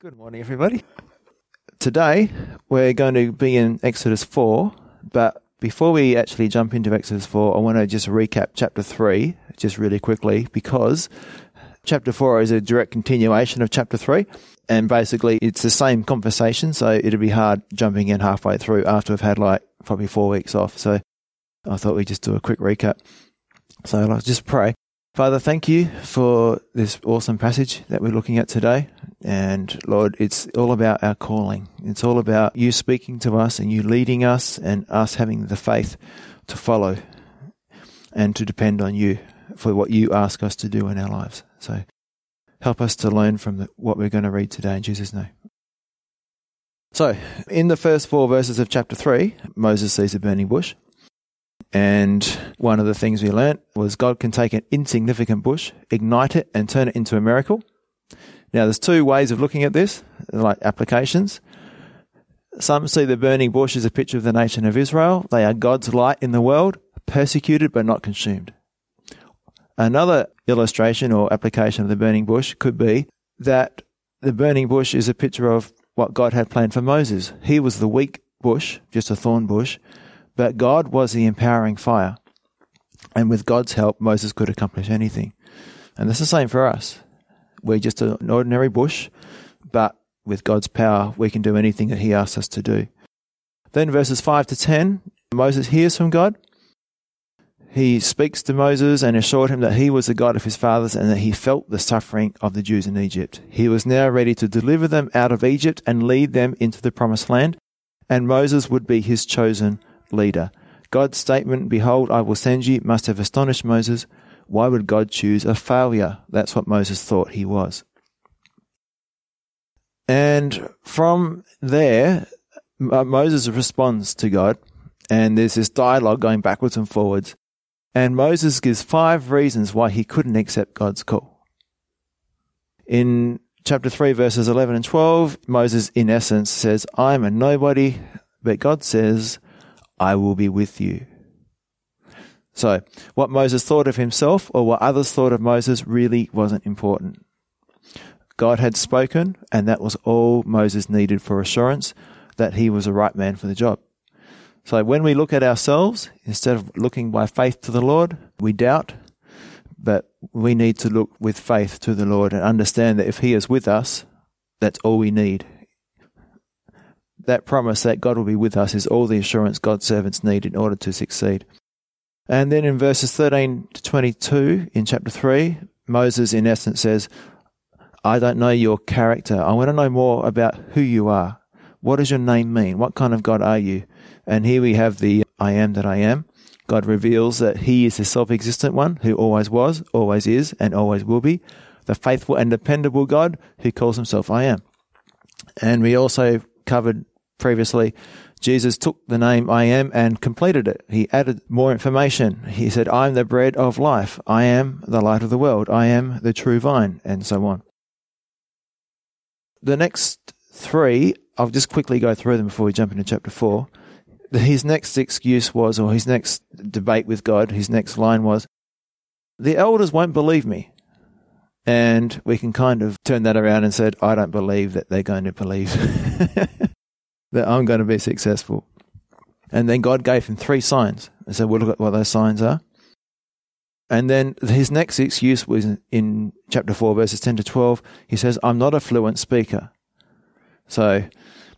Good morning, everybody. Today we're going to be in Exodus 4, but before we actually jump into Exodus 4, I want to just recap chapter 3 just really quickly because chapter 4 is a direct continuation of chapter 3 and basically it's the same conversation, so it'd be hard jumping in halfway through after we've had like probably four weeks off. So I thought we'd just do a quick recap. So I'll just pray. Father, thank you for this awesome passage that we're looking at today. And Lord, it's all about our calling. It's all about you speaking to us and you leading us and us having the faith to follow and to depend on you for what you ask us to do in our lives. So help us to learn from the, what we're going to read today in Jesus' name. So, in the first four verses of chapter 3, Moses sees a burning bush. And one of the things we learnt was God can take an insignificant bush, ignite it, and turn it into a miracle. Now, there's two ways of looking at this, like applications. Some see the burning bush as a picture of the nation of Israel. They are God's light in the world, persecuted but not consumed. Another illustration or application of the burning bush could be that the burning bush is a picture of what God had planned for Moses. He was the weak bush, just a thorn bush, but God was the empowering fire. And with God's help, Moses could accomplish anything. And that's the same for us. We're just an ordinary bush, but with God's power, we can do anything that He asks us to do. Then verses 5 to 10, Moses hears from God. He speaks to Moses and assured him that he was the God of his fathers and that he felt the suffering of the Jews in Egypt. He was now ready to deliver them out of Egypt and lead them into the promised land, and Moses would be his chosen leader. God's statement, Behold, I will send you, must have astonished Moses. Why would God choose a failure? That's what Moses thought he was. And from there, uh, Moses responds to God, and there's this dialogue going backwards and forwards. And Moses gives five reasons why he couldn't accept God's call. In chapter 3, verses 11 and 12, Moses, in essence, says, I'm a nobody, but God says, I will be with you. So, what Moses thought of himself or what others thought of Moses really wasn't important. God had spoken, and that was all Moses needed for assurance that he was the right man for the job. So, when we look at ourselves, instead of looking by faith to the Lord, we doubt, but we need to look with faith to the Lord and understand that if He is with us, that's all we need that promise that God will be with us is all the assurance God's servants need in order to succeed. And then in verses 13 to 22 in chapter 3, Moses in essence says, I don't know your character. I want to know more about who you are. What does your name mean? What kind of God are you? And here we have the I am that I am. God reveals that He is the self existent one who always was, always is, and always will be, the faithful and dependable God who calls Himself I am. And we also covered previously, Jesus took the name I am and completed it. He added more information. He said, I'm the bread of life. I am the light of the world. I am the true vine, and so on. The next three, I'll just quickly go through them before we jump into chapter four. His next excuse was, or his next debate with God, his next line was, the elders won't believe me. And we can kind of turn that around and said, I don't believe that they're going to believe. that I'm going to be successful. And then God gave him three signs. And so we'll look at what those signs are. And then his next excuse was in chapter 4, verses 10 to 12. He says, I'm not a fluent speaker. So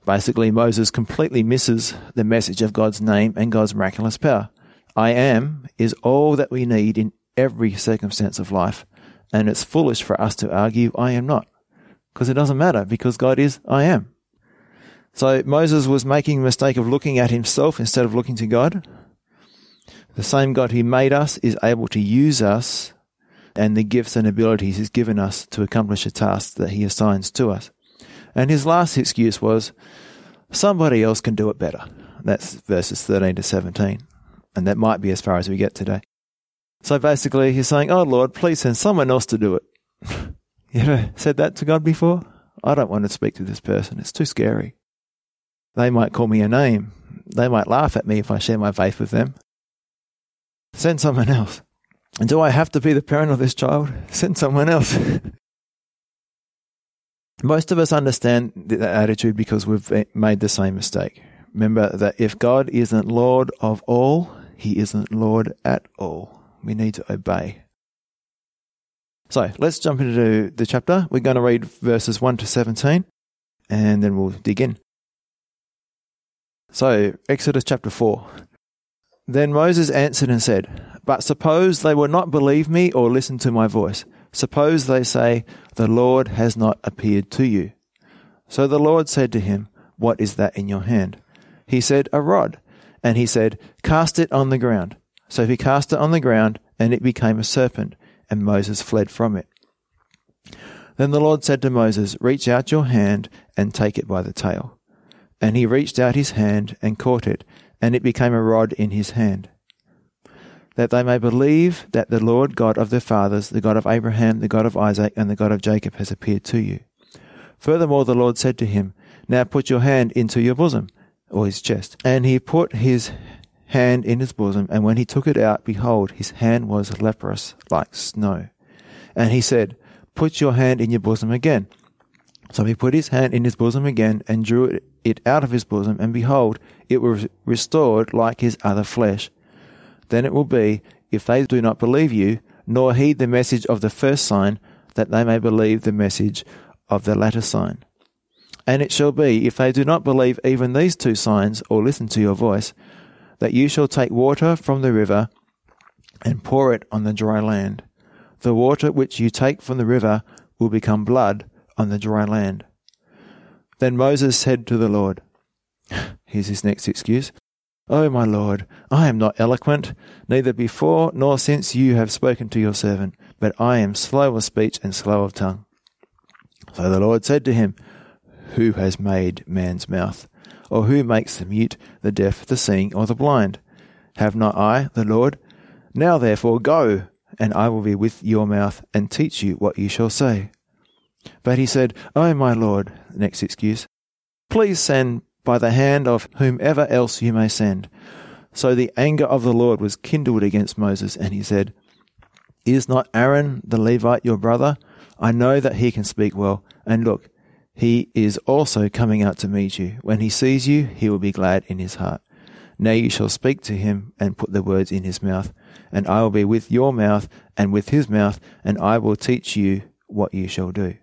basically, Moses completely misses the message of God's name and God's miraculous power. I am is all that we need in every circumstance of life. And it's foolish for us to argue, I am not. Because it doesn't matter, because God is, I am. So Moses was making the mistake of looking at himself instead of looking to God. The same God who made us is able to use us and the gifts and abilities he's given us to accomplish a task that he assigns to us. And his last excuse was, somebody else can do it better. That's verses 13 to 17. And that might be as far as we get today. So basically, he's saying, Oh Lord, please send someone else to do it. you ever said that to God before? I don't want to speak to this person. It's too scary. They might call me a name. They might laugh at me if I share my faith with them. Send someone else. And do I have to be the parent of this child? Send someone else. Most of us understand that attitude because we've made the same mistake. Remember that if God isn't Lord of all, he isn't Lord at all. We need to obey. So let's jump into the chapter. We're going to read verses 1 to 17 and then we'll dig in. So, Exodus chapter 4. Then Moses answered and said, But suppose they will not believe me or listen to my voice. Suppose they say, The Lord has not appeared to you. So the Lord said to him, What is that in your hand? He said, A rod. And he said, Cast it on the ground. So he cast it on the ground, and it became a serpent, and Moses fled from it. Then the Lord said to Moses, Reach out your hand and take it by the tail. And he reached out his hand and caught it, and it became a rod in his hand. That they may believe that the Lord God of their fathers, the God of Abraham, the God of Isaac, and the God of Jacob has appeared to you. Furthermore, the Lord said to him, Now put your hand into your bosom, or his chest. And he put his hand in his bosom, and when he took it out, behold, his hand was leprous like snow. And he said, Put your hand in your bosom again. So he put his hand in his bosom again, and drew it out of his bosom, and behold, it was restored like his other flesh. Then it will be, if they do not believe you, nor heed the message of the first sign, that they may believe the message of the latter sign. And it shall be, if they do not believe even these two signs, or listen to your voice, that you shall take water from the river and pour it on the dry land. The water which you take from the river will become blood on the dry land. Then Moses said to the Lord, Here's his next excuse. O oh, my Lord, I am not eloquent, neither before nor since you have spoken to your servant, but I am slow of speech and slow of tongue. So the Lord said to him, Who has made man's mouth? Or who makes the mute, the deaf, the seeing, or the blind? Have not I, the Lord? Now therefore go, and I will be with your mouth, and teach you what you shall say. But he said, Oh, my Lord, next excuse, please send by the hand of whomever else you may send. So the anger of the Lord was kindled against Moses, and he said, Is not Aaron the Levite your brother? I know that he can speak well, and look, he is also coming out to meet you. When he sees you, he will be glad in his heart. Now you shall speak to him and put the words in his mouth, and I will be with your mouth and with his mouth, and I will teach you what you shall do.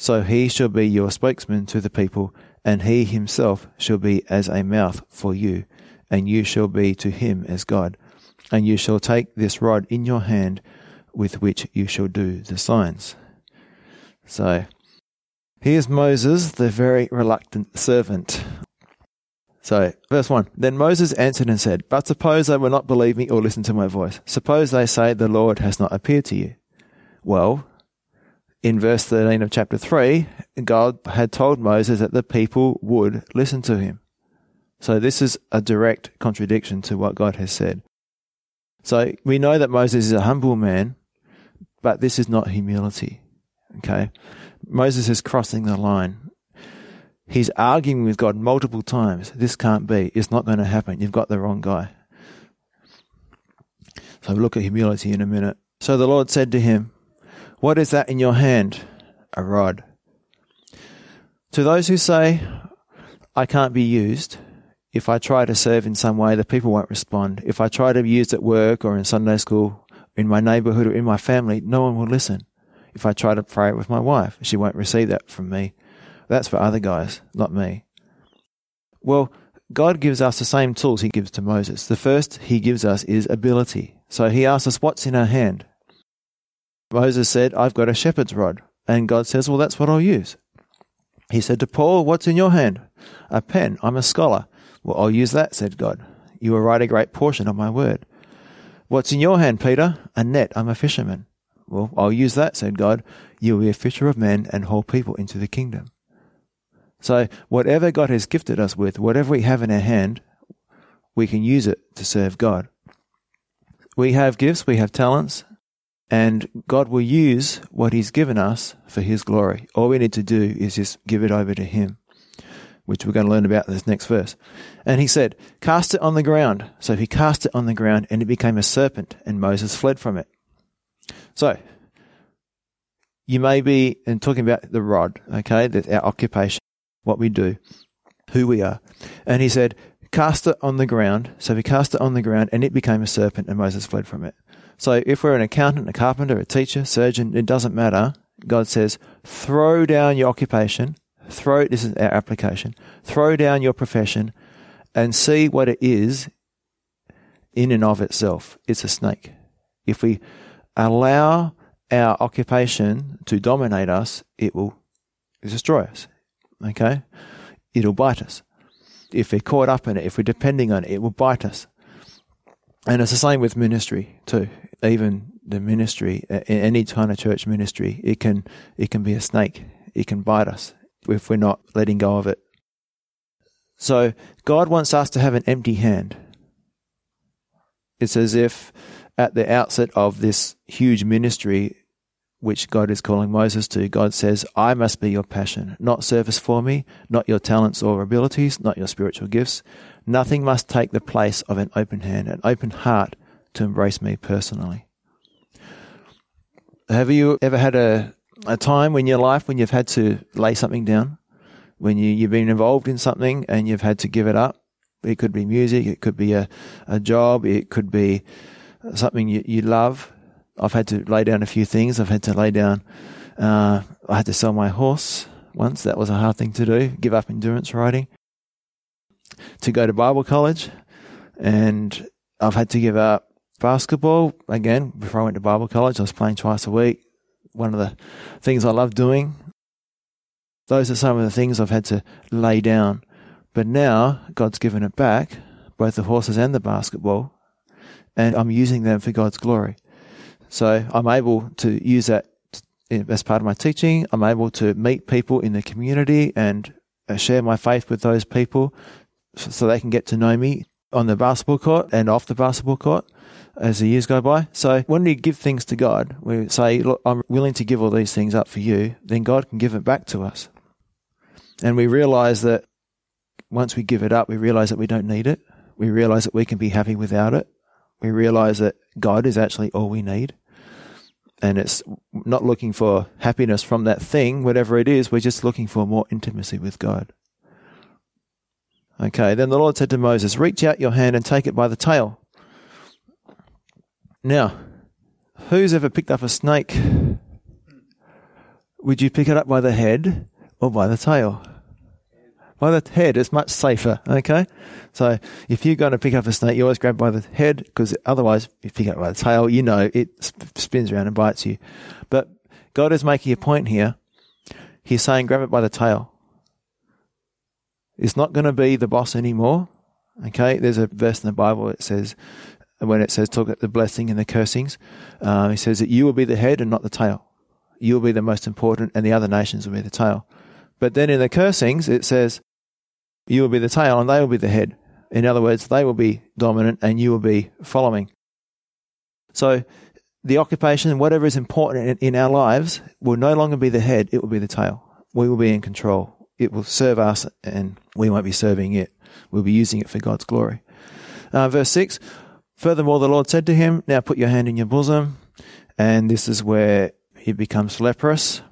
So he shall be your spokesman to the people, and he himself shall be as a mouth for you, and you shall be to him as God. And you shall take this rod in your hand with which you shall do the signs. So, here's Moses, the very reluctant servant. So, verse 1 Then Moses answered and said, But suppose they will not believe me or listen to my voice. Suppose they say, The Lord has not appeared to you. Well, in verse 13 of chapter 3, God had told Moses that the people would listen to him. So this is a direct contradiction to what God has said. So we know that Moses is a humble man, but this is not humility. Okay? Moses is crossing the line. He's arguing with God multiple times. This can't be. It's not going to happen. You've got the wrong guy. So we'll look at humility in a minute. So the Lord said to him, what is that in your hand? A rod. To those who say, I can't be used, if I try to serve in some way, the people won't respond. If I try to be used at work or in Sunday school, in my neighborhood or in my family, no one will listen. If I try to pray with my wife, she won't receive that from me. That's for other guys, not me. Well, God gives us the same tools he gives to Moses. The first he gives us is ability. So he asks us, What's in our hand? Moses said, I've got a shepherd's rod. And God says, Well, that's what I'll use. He said to Paul, What's in your hand? A pen. I'm a scholar. Well, I'll use that, said God. You will write a great portion of my word. What's in your hand, Peter? A net. I'm a fisherman. Well, I'll use that, said God. You will be a fisher of men and haul people into the kingdom. So, whatever God has gifted us with, whatever we have in our hand, we can use it to serve God. We have gifts, we have talents, and God will use what He's given us for His glory. All we need to do is just give it over to Him, which we're going to learn about in this next verse. And He said, Cast it on the ground. So He cast it on the ground, and it became a serpent, and Moses fled from it. So, You may be, and talking about the rod, okay, that's our occupation, what we do, who we are. And he said, cast it on the ground. So He cast it on the ground and it became a serpent and Moses fled from it. So if we're an accountant, a carpenter, a teacher, surgeon, it doesn't matter. God says, throw down your occupation, throw, this is our application, throw down your profession and see what it is in and of itself. It's a snake. If we allow our occupation to dominate us, it will destroy us. Okay? It'll bite us. If we're caught up in it, if we're depending on it, it will bite us. And it's the same with ministry too. Even the ministry, any kind of church ministry, it can it can be a snake. It can bite us if we're not letting go of it. So God wants us to have an empty hand. It's as if at the outset of this huge ministry, which God is calling Moses to, God says, I must be your passion, not service for me, not your talents or abilities, not your spiritual gifts. Nothing must take the place of an open hand, an open heart to embrace me personally. Have you ever had a, a time in your life when you've had to lay something down? When you, you've been involved in something and you've had to give it up? It could be music, it could be a, a job, it could be something you, you love. I've had to lay down a few things. I've had to lay down, uh, I had to sell my horse once. That was a hard thing to do, give up endurance riding, to go to Bible college. And I've had to give up basketball. Again, before I went to Bible college, I was playing twice a week. One of the things I love doing. Those are some of the things I've had to lay down. But now God's given it back, both the horses and the basketball, and I'm using them for God's glory. So I'm able to use that as part of my teaching. I'm able to meet people in the community and uh, share my faith with those people so they can get to know me on the basketball court and off the basketball court as the years go by. So when we give things to God, we say, look, I'm willing to give all these things up for you, then God can give it back to us. And we realize that once we give it up, we realize that we don't need it. We realize that we can be happy without it. We realize that God is actually all we need. And it's not looking for happiness from that thing, whatever it is. We're just looking for more intimacy with God. Okay, then the Lord said to Moses, Reach out your hand and take it by the tail. Now, who's ever picked up a snake? Would you pick it up by the head or by the tail? By the head. It's much safer. Okay. So if you're going to pick up a snake, you always grab by the head because otherwise, if you pick up by the tail, you know it spins around and bites you. But God is making a point here. He's saying grab it by the tail. It's not going to be the boss anymore. Okay. There's a verse in the Bible that says, when it says talk about the blessing and the cursings, uh, he says that you will be the head and not the tail. You will be the most important and the other nations will be the tail. But then in the cursings, it says, you will be the tail and they will be the head. In other words, they will be dominant and you will be following. So the occupation, whatever is important in, our lives, will no longer be the head, it will be the tail. We will be in control. It will serve us and we won't be serving it. We'll be using it for God's glory. Uh, verse 6 Furthermore, the Lord said to him, Now put your hand in your bosom. And this is where he becomes leprous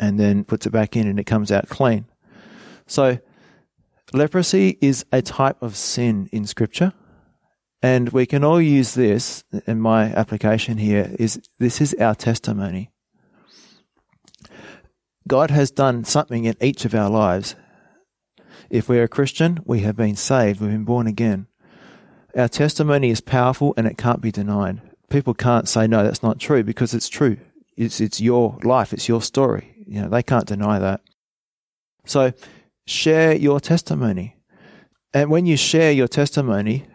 and then puts it back in and it comes out clean. So Leprosy is a type of sin in Scripture. And we can all use this, and my application here is this is our testimony. God has done something in each of our lives. If we're a Christian, we have been saved, we've been born again. Our testimony is powerful and it can't be denied. People can't say, no, that's not true because it's true. It's, it's your life, it's your story. You know, they can't deny that. So share your testimony. And when you share your testimony,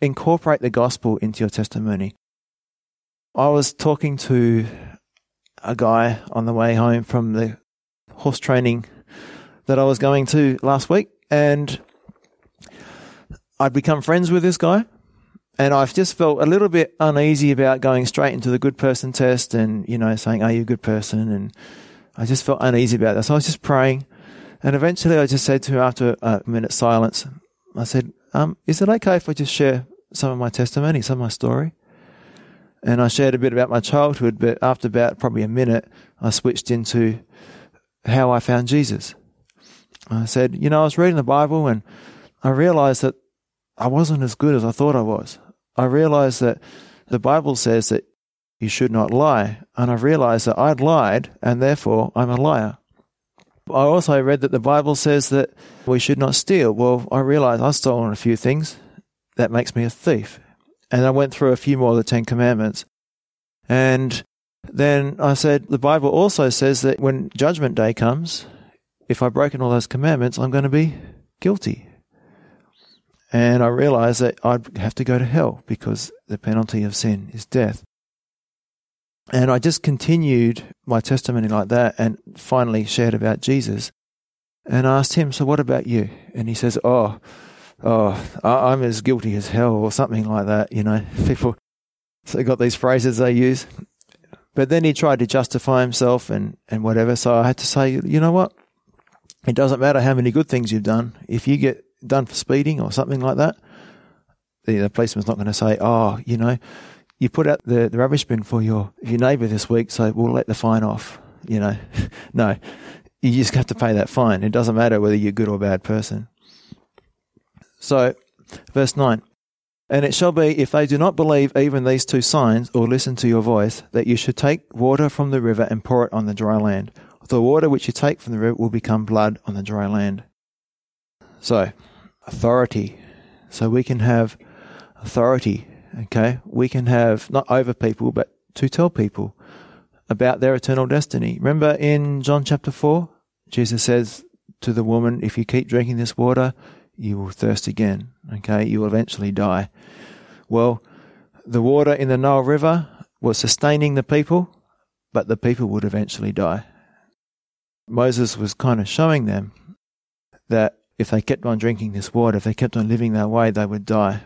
incorporate the gospel into your testimony. I was talking to a guy on the way home from the horse training that I was going to last week, and I'd become friends with this guy. And I've just felt a little bit uneasy about going straight into the good person test and, you know, saying, Are you a good person? And I just felt uneasy about that. So I was just praying. And eventually I just said to him after a minute's silence, I said, um, is it okay if I just share some of my testimony, some of my story? And I shared a bit about my childhood, but after about probably a minute, I switched into how I found Jesus. I said, you know, I was reading the Bible and I realized that I wasn't as good as I thought I was. I realized that the Bible says that you should not lie. And I realized that I'd lied and therefore I'm a liar. I also read that the Bible says that we should not steal. Well, I realized I've stolen a few things. That makes me a thief. And I went through a few more of the Ten Commandments. And then I said, the Bible also says that when Judgment Day comes, if I've broken all those commandments, I'm going to be guilty. And I realized that I'd have to go to hell because the penalty of sin is death. And I just continued my testimony like that and finally shared about Jesus and asked him, So what about you? And he says, Oh, oh, I'm as guilty as hell or something like that. You know, people, so got these phrases they use. But then he tried to justify himself and, and whatever. So I had to say, you know what? It doesn't matter how many good things you've done. If you get done for speeding or something like that, the, the policeman's not going to say, oh, you know, you put out the, the rubbish bin for your, your neighbour this week, so we'll let the fine off. You know, no, you just have to pay that fine. It doesn't matter whether you're a good or bad person. So, verse 9. And it shall be, if they do not believe even these two signs, or listen to your voice, that you should take water from the river and pour it on the dry land. The water which you take from the river will become blood on the dry land. So, authority. So we can have authority, okay? We can have, not over people, but to tell people about their eternal destiny. Remember in John chapter 4, Jesus says to the woman, If you keep drinking this water, you will thirst again, okay? You will eventually die. Well, the water in the Nile River was sustaining the people, but the people would eventually die. Moses was kind of showing them that if they kept on drinking this water, if they kept on living that way, they would die.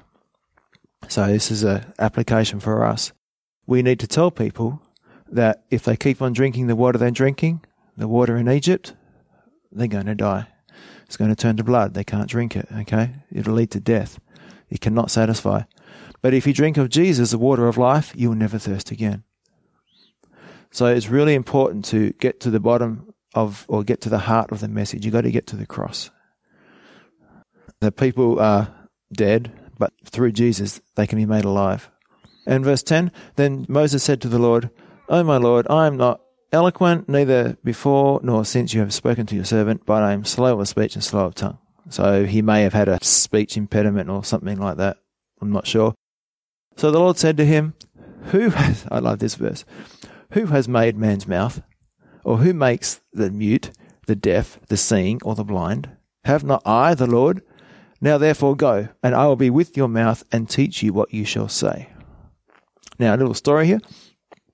So this is an application for us. We need to tell people that if they keep on drinking the water they're drinking, the water in Egypt, they're going to die. It's going to turn to blood. They can't drink it, okay? It'll lead to death. It cannot satisfy. But if you drink of Jesus, the water of life, you will never thirst again. So it's really important to get to the bottom of, or get to the heart of the message. You've got to get to the cross. The people are dead, but through Jesus they can be made alive. And verse 10 Then Moses said to the Lord, O my Lord, I am not eloquent, neither before nor since you have spoken to your servant, but I am slow of speech and slow of tongue. So he may have had a speech impediment or something like that. I'm not sure. So the Lord said to him, Who has, I love this verse, who has made man's mouth? Or who makes the mute, the deaf, the seeing, or the blind? Have not I, the Lord? Now therefore go, and I will be with your mouth and teach you what you shall say. Now, a little story here.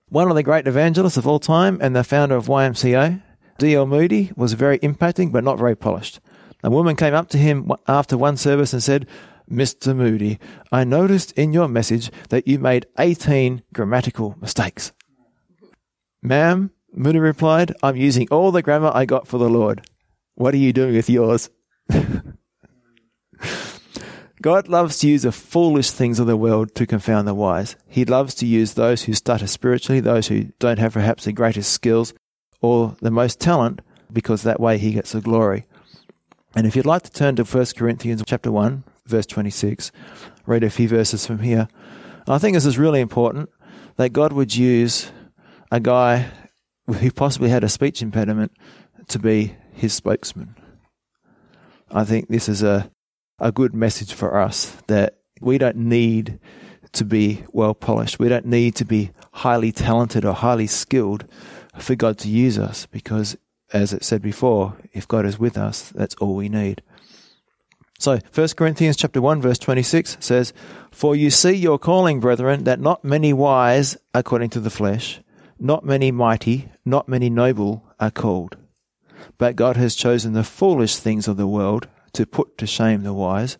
One of the great evangelists of all time and the founder of YMCA, D.L. Moody, was very impacting but not very polished. A woman came up to him after one service and said, Mr. Moody, I noticed in your message that you made 18 grammatical mistakes. Ma'am, Moody replied, I'm using all the grammar I got for the Lord. What are you doing with yours? God loves to use the foolish things of the world to confound the wise. He loves to use those who stutter spiritually, those who don't have perhaps the greatest skills or the most talent, because that way he gets the glory. And if you'd like to turn to 1 Corinthians chapter 1, verse 26, read a few verses from here. I think this is really important that God would use a guy who possibly had a speech impediment to be his spokesman. I think this is a a good message for us that we don't need to be well polished. We don't need to be highly talented or highly skilled for God to use us because, as it said before, if God is with us, that's all we need. So, 1 Corinthians chapter 1 verse 26 says, For you see your calling, brethren, that not many wise according to the flesh, not many mighty, not many noble are called. But God has chosen the foolish things of the world to put to shame the wise,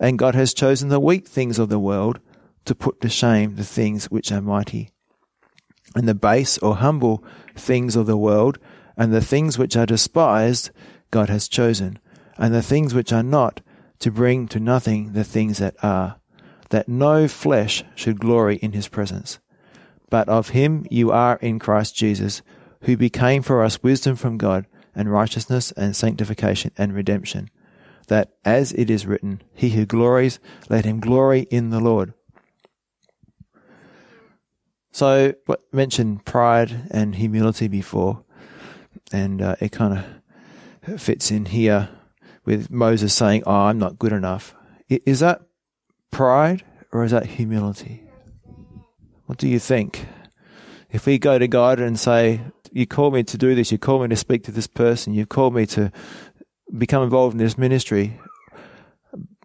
and God has chosen the weak things of the world to put to shame the things which are mighty. And the base or humble things of the world, and the things which are despised, God has chosen, and the things which are not, to bring to nothing the things that are, that no flesh should glory in his presence. but of him you are in Christ Jesus, who became for us wisdom from God, and righteousness, and sanctification, and redemption. That, as it is written, he who glories, let him glory in the Lord. So, what mentioned pride and humility before, and uh, it kind of fits in here with Moses saying, "Oh, I'm not good enough." Is that pride or is that humility? What do you think? If we go to God and say, You called me to do this, you called me to speak to this person, you've called me to become involved in this ministry,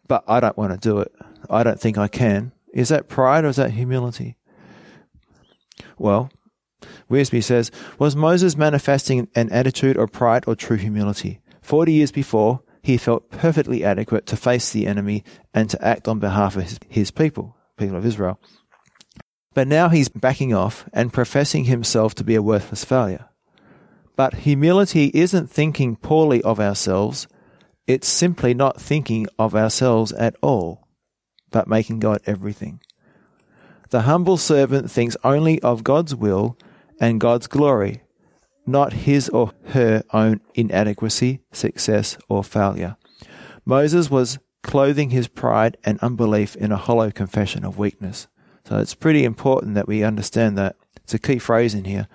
but I don't want to do it. I don't think I can. Is that pride or is that humility? Well, Wiersbe says, Was Moses manifesting an attitude of pride or true humility? Forty years before, he felt perfectly adequate to face the enemy and to act on behalf of his, his people, people of Israel. But now he's backing off and professing himself to be a worthless failure. But humility isn't thinking poorly of ourselves, it's simply not thinking of ourselves at all, but making God everything. The humble servant thinks only of God's will and God's glory, not his or her own inadequacy, success, or failure. Moses was clothing his pride and unbelief in a hollow confession of weakness. So it's pretty important that we understand that. It's a key phrase in here.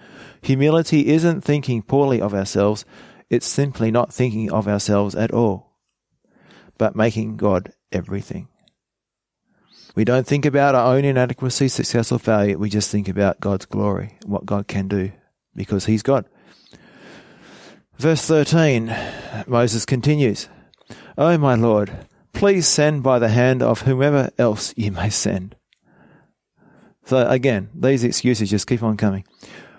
Humility isn't thinking poorly of ourselves, it's simply not thinking of ourselves at all, but making God everything. We don't think about our own inadequacy, success, or failure. We just think about God's glory, and what God can do, because He's God. Verse 13, Moses continues, O my Lord, please send by the hand of whomever else you may send. So again, these excuses just keep on coming.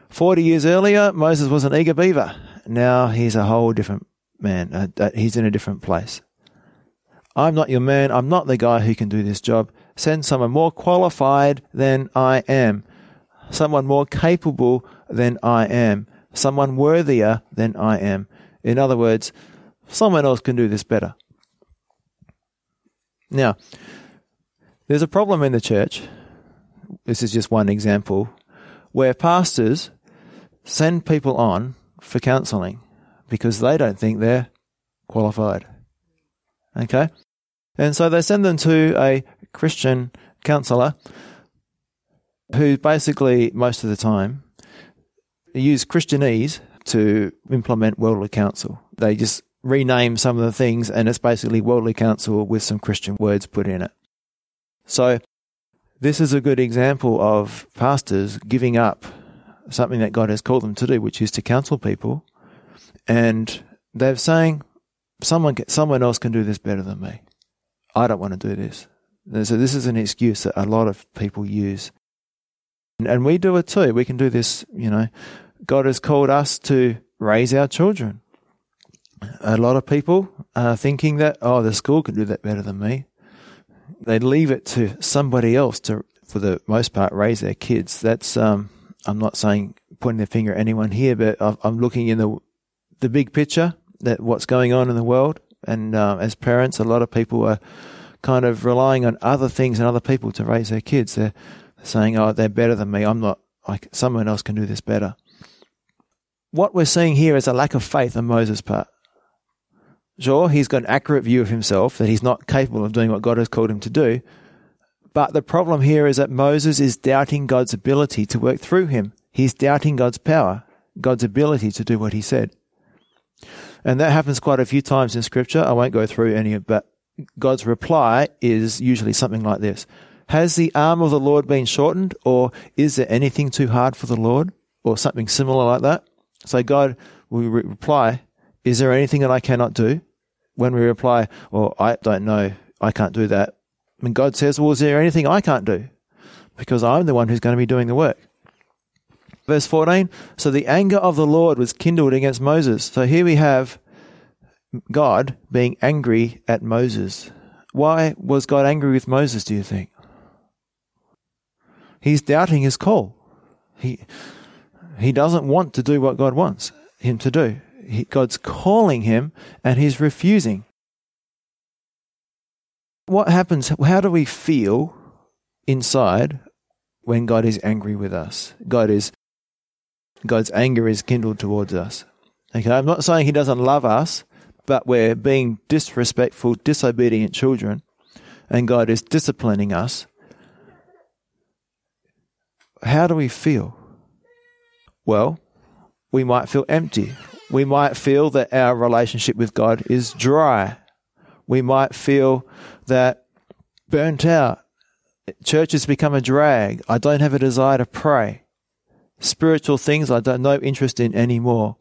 40 years earlier, Moses was an eager beaver. Now he's a whole different man. Uh, he's in a different place. I'm not your man. I'm not the guy who can do this job. Send someone more qualified than I am. Someone more capable than I am. Someone worthier than I am. In other words, someone else can do this better. Now, there's a problem in the church this is just one example, where pastors send people on for counseling because they don't think they're qualified. Okay? And so they send them to a Christian counselor who basically, most of the time, use Christianese to implement worldly counsel. They just rename some of the things and it's basically worldly counsel with some Christian words put in it. So this is a good example of pastors giving up something that God has called them to do, which is to counsel people. And they're saying, someone, someone else can do this better than me. I don't want to do this. And so this is an excuse that a lot of people use. And, and we do it too. We can do this, you know. God has called us to raise our children. A lot of people are thinking that, oh, the school can do that better than me they leave it to somebody else to, for the most part, raise their kids. That's um, I'm not saying pointing the finger at anyone here, but I'm looking in the the big picture that what's going on in the world. And uh, as parents, a lot of people are kind of relying on other things and other people to raise their kids. They're saying, "Oh, they're better than me. I'm not. Like someone else can do this better." What we're seeing here is a lack of faith on Moses' part. Sure, he's got an accurate view of himself that he's not capable of doing what God has called him to do. But the problem here is that Moses is doubting God's ability to work through him. He's doubting God's power, God's ability to do what he said. And that happens quite a few times in scripture. I won't go through any of but God's reply is usually something like this. Has the arm of the Lord been shortened or is there anything too hard for the Lord or something similar like that? So God will reply, is there anything that I cannot do? when we reply, well, I don't know, I can't do that. And God says, well, is there anything I can't do? Because I'm the one who's going to be doing the work. Verse 14, so the anger of the Lord was kindled against Moses. So here we have God being angry at Moses. Why was God angry with Moses, do you think? He's doubting his call. He, he doesn't want to do what God wants him to do. He, God's calling him and he's refusing. What happens? How do we feel inside when God is angry with us. God is God's anger is kindled towards us. Okay, I'm not saying he doesn't love us, but we're being disrespectful, disobedient children, and God is disciplining us. How do we feel? Well, we might feel empty. We might feel that our relationship with God is dry. We might feel that burnt out. Church has become a drag. I don't have a desire to pray. Spiritual things I don't no interest in anymore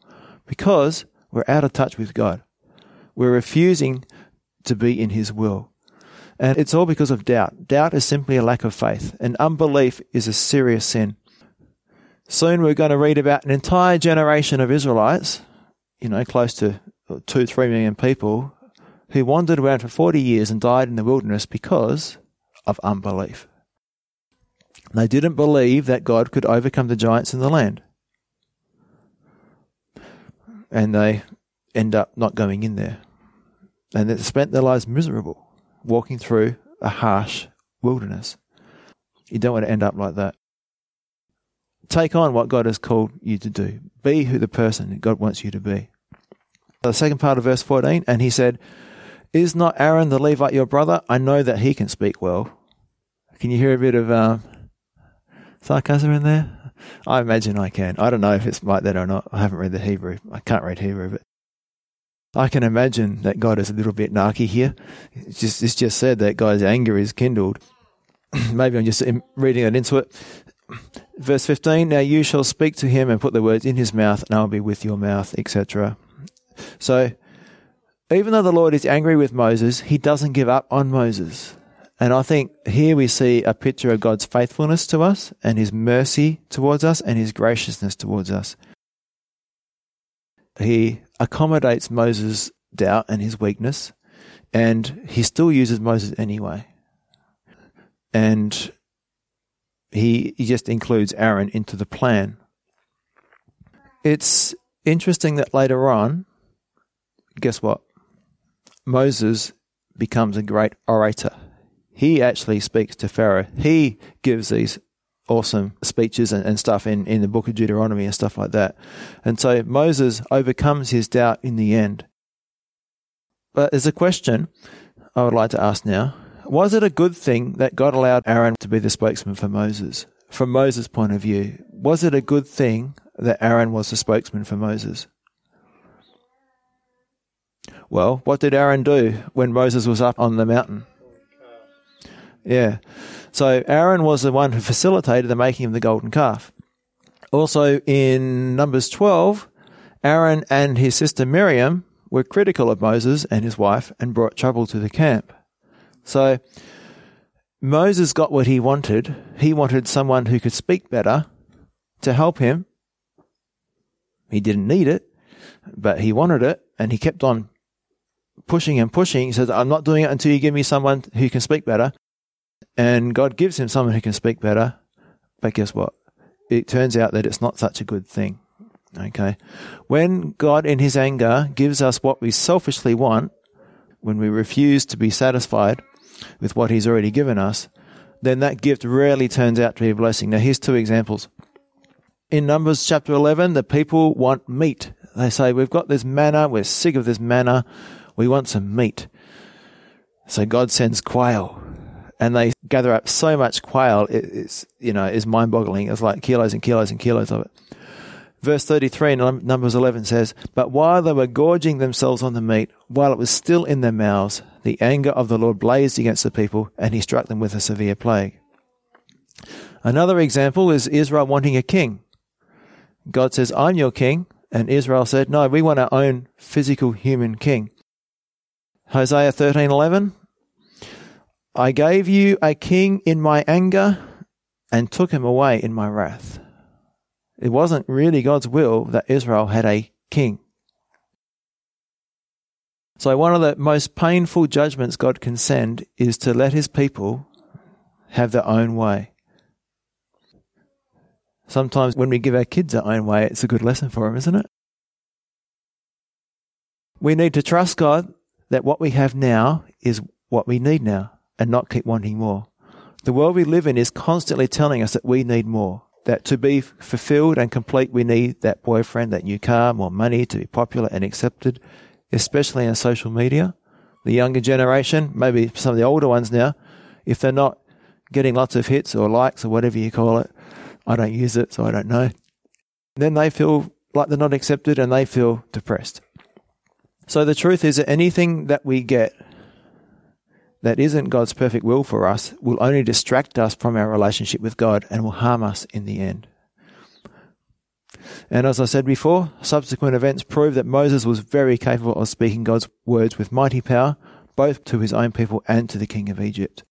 because we're out of touch with God. We're refusing to be in His will. And it's all because of doubt. Doubt is simply a lack of faith, and unbelief is a serious sin. Soon we're going to read about an entire generation of Israelites, you know, close to two, three million people, who wandered around for 40 years and died in the wilderness because of unbelief. They didn't believe that God could overcome the giants in the land. And they end up not going in there. And they spent their lives miserable, walking through a harsh wilderness. You don't want to end up like that. Take on what God has called you to do. Be who the person God wants you to be. The second part of verse 14, and he said, Is not Aaron the Levite your brother? I know that he can speak well. Can you hear a bit of um, sarcasm in there? I imagine I can. I don't know if it's like that or not. I haven't read the Hebrew. I can't read Hebrew, but I can imagine that God is a little bit narky here. It's just, it's just said that God's anger is kindled. Maybe I'm just reading it into it. Verse 15 Now you shall speak to him and put the words in his mouth, and I will be with your mouth, etc. So, even though the Lord is angry with Moses, he doesn't give up on Moses. And I think here we see a picture of God's faithfulness to us and his mercy towards us and his graciousness towards us. He accommodates Moses' doubt and his weakness, and he still uses Moses anyway. And he, just includes Aaron into the plan. It's interesting that later on, guess what? Moses becomes a great orator he actually speaks to Pharaoh. He gives these awesome speeches and, and, stuff in, in the book of Deuteronomy and stuff like that. And so Moses overcomes his doubt in the end. But there's a question I would like to ask now. Was it a good thing that God allowed Aaron to be the spokesman for Moses? From Moses' point of view, was it a good thing that Aaron was the spokesman for Moses? Well, what did Aaron do when Moses was up on the mountain? Yeah. So Aaron was the one who facilitated the making of the golden calf. Also in Numbers 12, Aaron and his sister Miriam were critical of Moses and his wife and brought trouble to the camp. So Moses got what he wanted. He wanted someone who could speak better to help him. He didn't need it, but he wanted it and he kept on pushing and pushing. He says, I'm not doing it until you give me someone who can speak better. And God gives him someone who can speak better. But guess what? It turns out that it's not such a good thing. Okay. When God, in his anger, gives us what we selfishly want, when we refuse to be satisfied with what he's already given us, then that gift rarely turns out to be a blessing. Now, here's two examples. In Numbers chapter 11, the people want meat. They say, We've got this manna, we're sick of this manna, we want some meat. So God sends quail and they gather up so much quail. it's you know is mind boggling. It's like kilos and kilos and kilos of it. Verse 33 in Numbers 11 says, But while they were gorging themselves on the meat, while it was still in their mouths, the anger of the Lord blazed against the people, and he struck them with a severe plague. Another example is Israel wanting a king. God says, I'm your king. And Israel said, No, we want our own physical human king. Hosea 13:11 I gave you a king in my anger and took him away in my wrath. It wasn't really God's will that Israel had a king. So, one of the most painful judgments God can send is to let his people have their own way. Sometimes when we give our kids our own way, it's a good lesson for them, isn't it? We need to trust God that what we have now is what we need now and not keep wanting more. The world we live in is constantly telling us that we need more. That to be fulfilled and complete, we need that boyfriend, that new car, more money to be popular and accepted, especially in social media. The younger generation, maybe some of the older ones now, if they're not getting lots of hits or likes or whatever you call it, I don't use it, so I don't know. Then they feel like they're not accepted and they feel depressed. So the truth is that anything that we get that isn't God's perfect will for us will only distract us from our relationship with God and will harm us in the end. And as I said before, subsequent events prove that Moses was very capable of speaking God's words with mighty power, both to his own people and to the king of Egypt.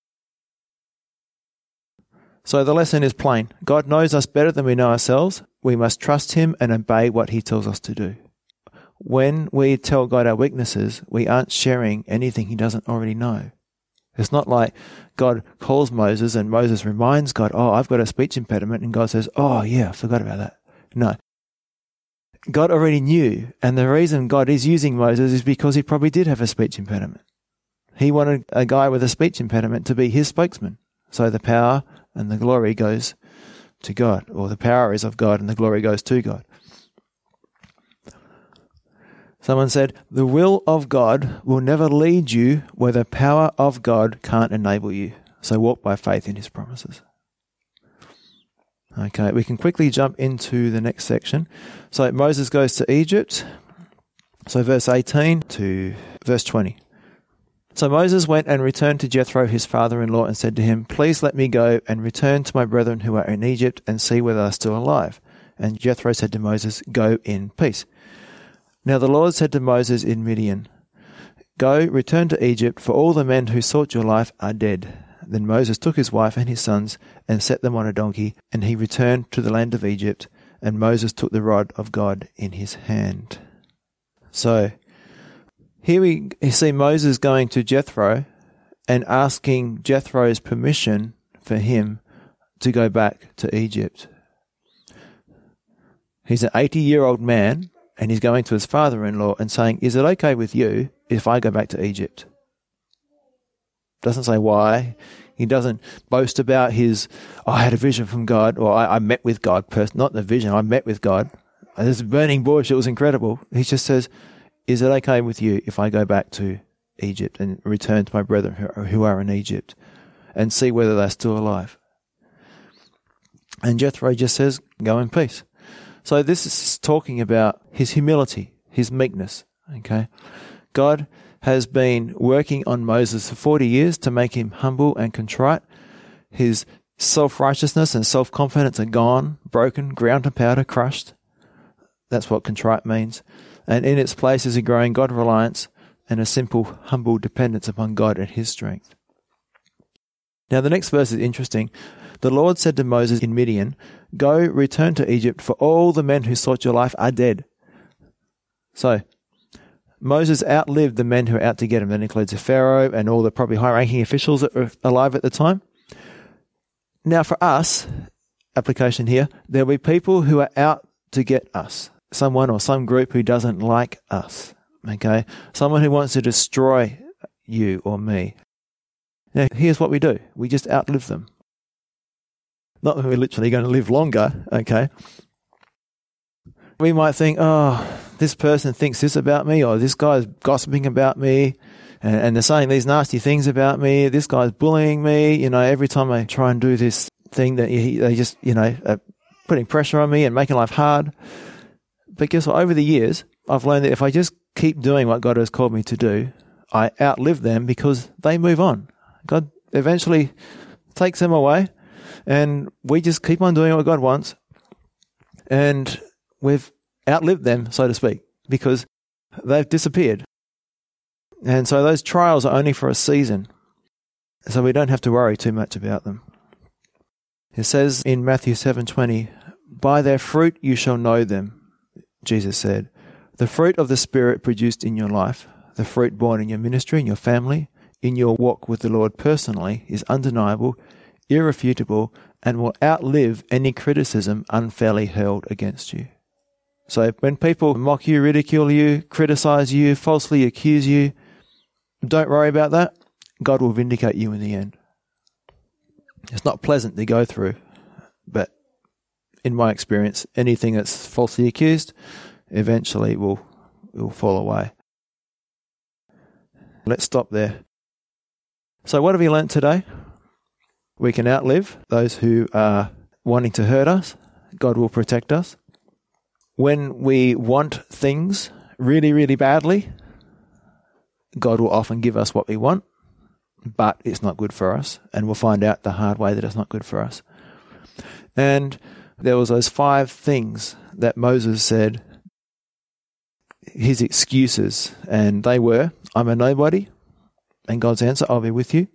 So the lesson is plain God knows us better than we know ourselves. We must trust him and obey what he tells us to do. When we tell God our weaknesses, we aren't sharing anything he doesn't already know. It's not like God calls Moses and Moses reminds God, Oh, I've got a speech impediment. And God says, Oh, yeah, I forgot about that. No. God already knew. And the reason God is using Moses is because he probably did have a speech impediment. He wanted a guy with a speech impediment to be his spokesman. So the power and the glory goes to God, or the power is of God and the glory goes to God. Someone said, The will of God will never lead you where the power of God can't enable you. So walk by faith in his promises. Okay, we can quickly jump into the next section. So Moses goes to Egypt. So verse 18 to verse 20. So Moses went and returned to Jethro his father in law and said to him, Please let me go and return to my brethren who are in Egypt and see whether they are still alive. And Jethro said to Moses, Go in peace. Now the Lord said to Moses in Midian, Go, return to Egypt, for all the men who sought your life are dead. Then Moses took his wife and his sons and set them on a donkey, and he returned to the land of Egypt, and Moses took the rod of God in his hand. So, here we see Moses going to Jethro and asking Jethro's permission for him to go back to Egypt. He's an 80 year old man and he's going to his father in law and saying, Is it okay with you if I go back to Egypt? Doesn't say why. He doesn't boast about his, oh, I had a vision from God, or I, I met with God. First, not the vision, I met with God. This burning bush, it was incredible. He just says, Is it okay with you if I go back to Egypt and return to my brethren who are in Egypt and see whether they're still alive? And Jethro just says, Go in peace. So this is talking about his humility, his meekness. Okay. God has been working on Moses for 40 years to make him humble and contrite. His self righteousness and self confidence are gone, broken, ground to powder, crushed. That's what contrite means. And in its place is a growing God reliance and a simple, humble dependence upon God and his strength. Now, the next verse is interesting. The Lord said to Moses in Midian, Go, return to Egypt, for all the men who sought your life are dead. So, Moses outlived the men who were out to get him. That includes the Pharaoh and all the probably high ranking officials that were alive at the time. Now, for us, application here, there'll be people who are out to get us. Someone or some group who doesn't like us. Okay? Someone who wants to destroy you or me. Now, here's what we do we just outlive them. Not that we're literally going to live longer, okay? We might think, oh, this person thinks this about me, or this guy's gossiping about me, and, and they're saying these nasty things about me. This guy's bullying me. You know, every time I try and do this thing, that he, they just, you know, are putting pressure on me and making life hard. But guess what? Over the years, I've learned that if I just keep doing what God has called me to do, I outlive them because they move on. God eventually takes them away and we just keep on doing what God wants. And we've outlived them, so to speak, because they've disappeared. And so those trials are only for a season. So we don't have to worry too much about them. It says in Matthew 7:20, "By their fruit you shall know them," Jesus said. The fruit of the spirit produced in your life, the fruit born in your ministry, in your family, in your walk with the Lord personally is undeniable irrefutable, and will outlive any criticism unfairly hurled against you. So when people mock you, ridicule you, criticize you, falsely accuse you, don't worry about that. God will vindicate you in the end. It's not pleasant to go through, but in my experience, anything that's falsely accused eventually will will fall away. Let's stop there. So, what have we learnt today? We can outlive those who are wanting to hurt us. God will protect us. When we want things really, really badly, God will often give us what we want, but it's not good for us, and we'll find out the hard way that it's not good for us. And there was those five things that Moses said his excuses, and they were, I'm a nobody, and God's answer, I'll be with you.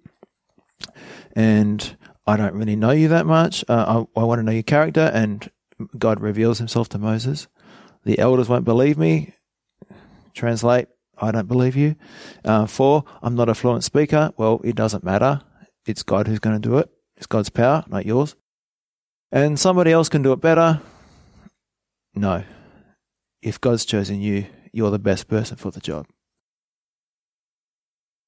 And I don't really know you that much. Uh, I, I want to know your character, and God reveals himself to Moses. The elders won't believe me. Translate, I don't believe you. Uh, four, I'm not a fluent speaker. Well, it doesn't matter. It's God who's going to do it. It's God's power, not yours. And somebody else can do it better. No. If God's chosen you, you're the best person for the job.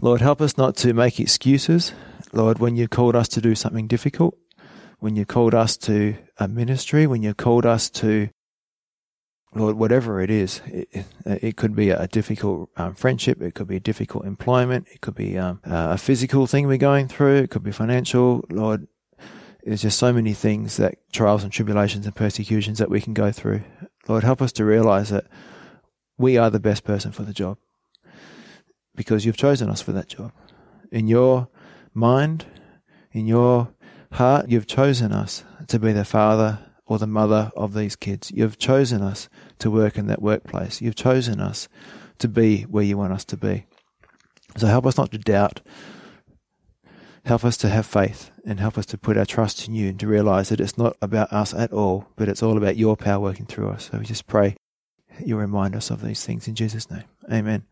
Lord, help us not to make excuses. Lord, when you called us to do something difficult, when you called us to a ministry, when you called us to Lord, whatever it is, it, it could be a difficult um, friendship, it could be a difficult employment, it could be um, a physical thing we're going through, it could be financial. Lord, there's just so many things that trials and tribulations and persecutions that we can go through. Lord, help us to realize that we are the best person for the job because you've chosen us for that job. In your mind, in your heart, you've chosen us to be the father or the mother of these kids. You've chosen us to work in that workplace. You've chosen us to be where you want us to be. So help us not to doubt. Help us to have faith and help us to put our trust in you and to realize that it's not about us at all, but it's all about your power working through us. So we just pray you remind us of these things in Jesus' name. Amen.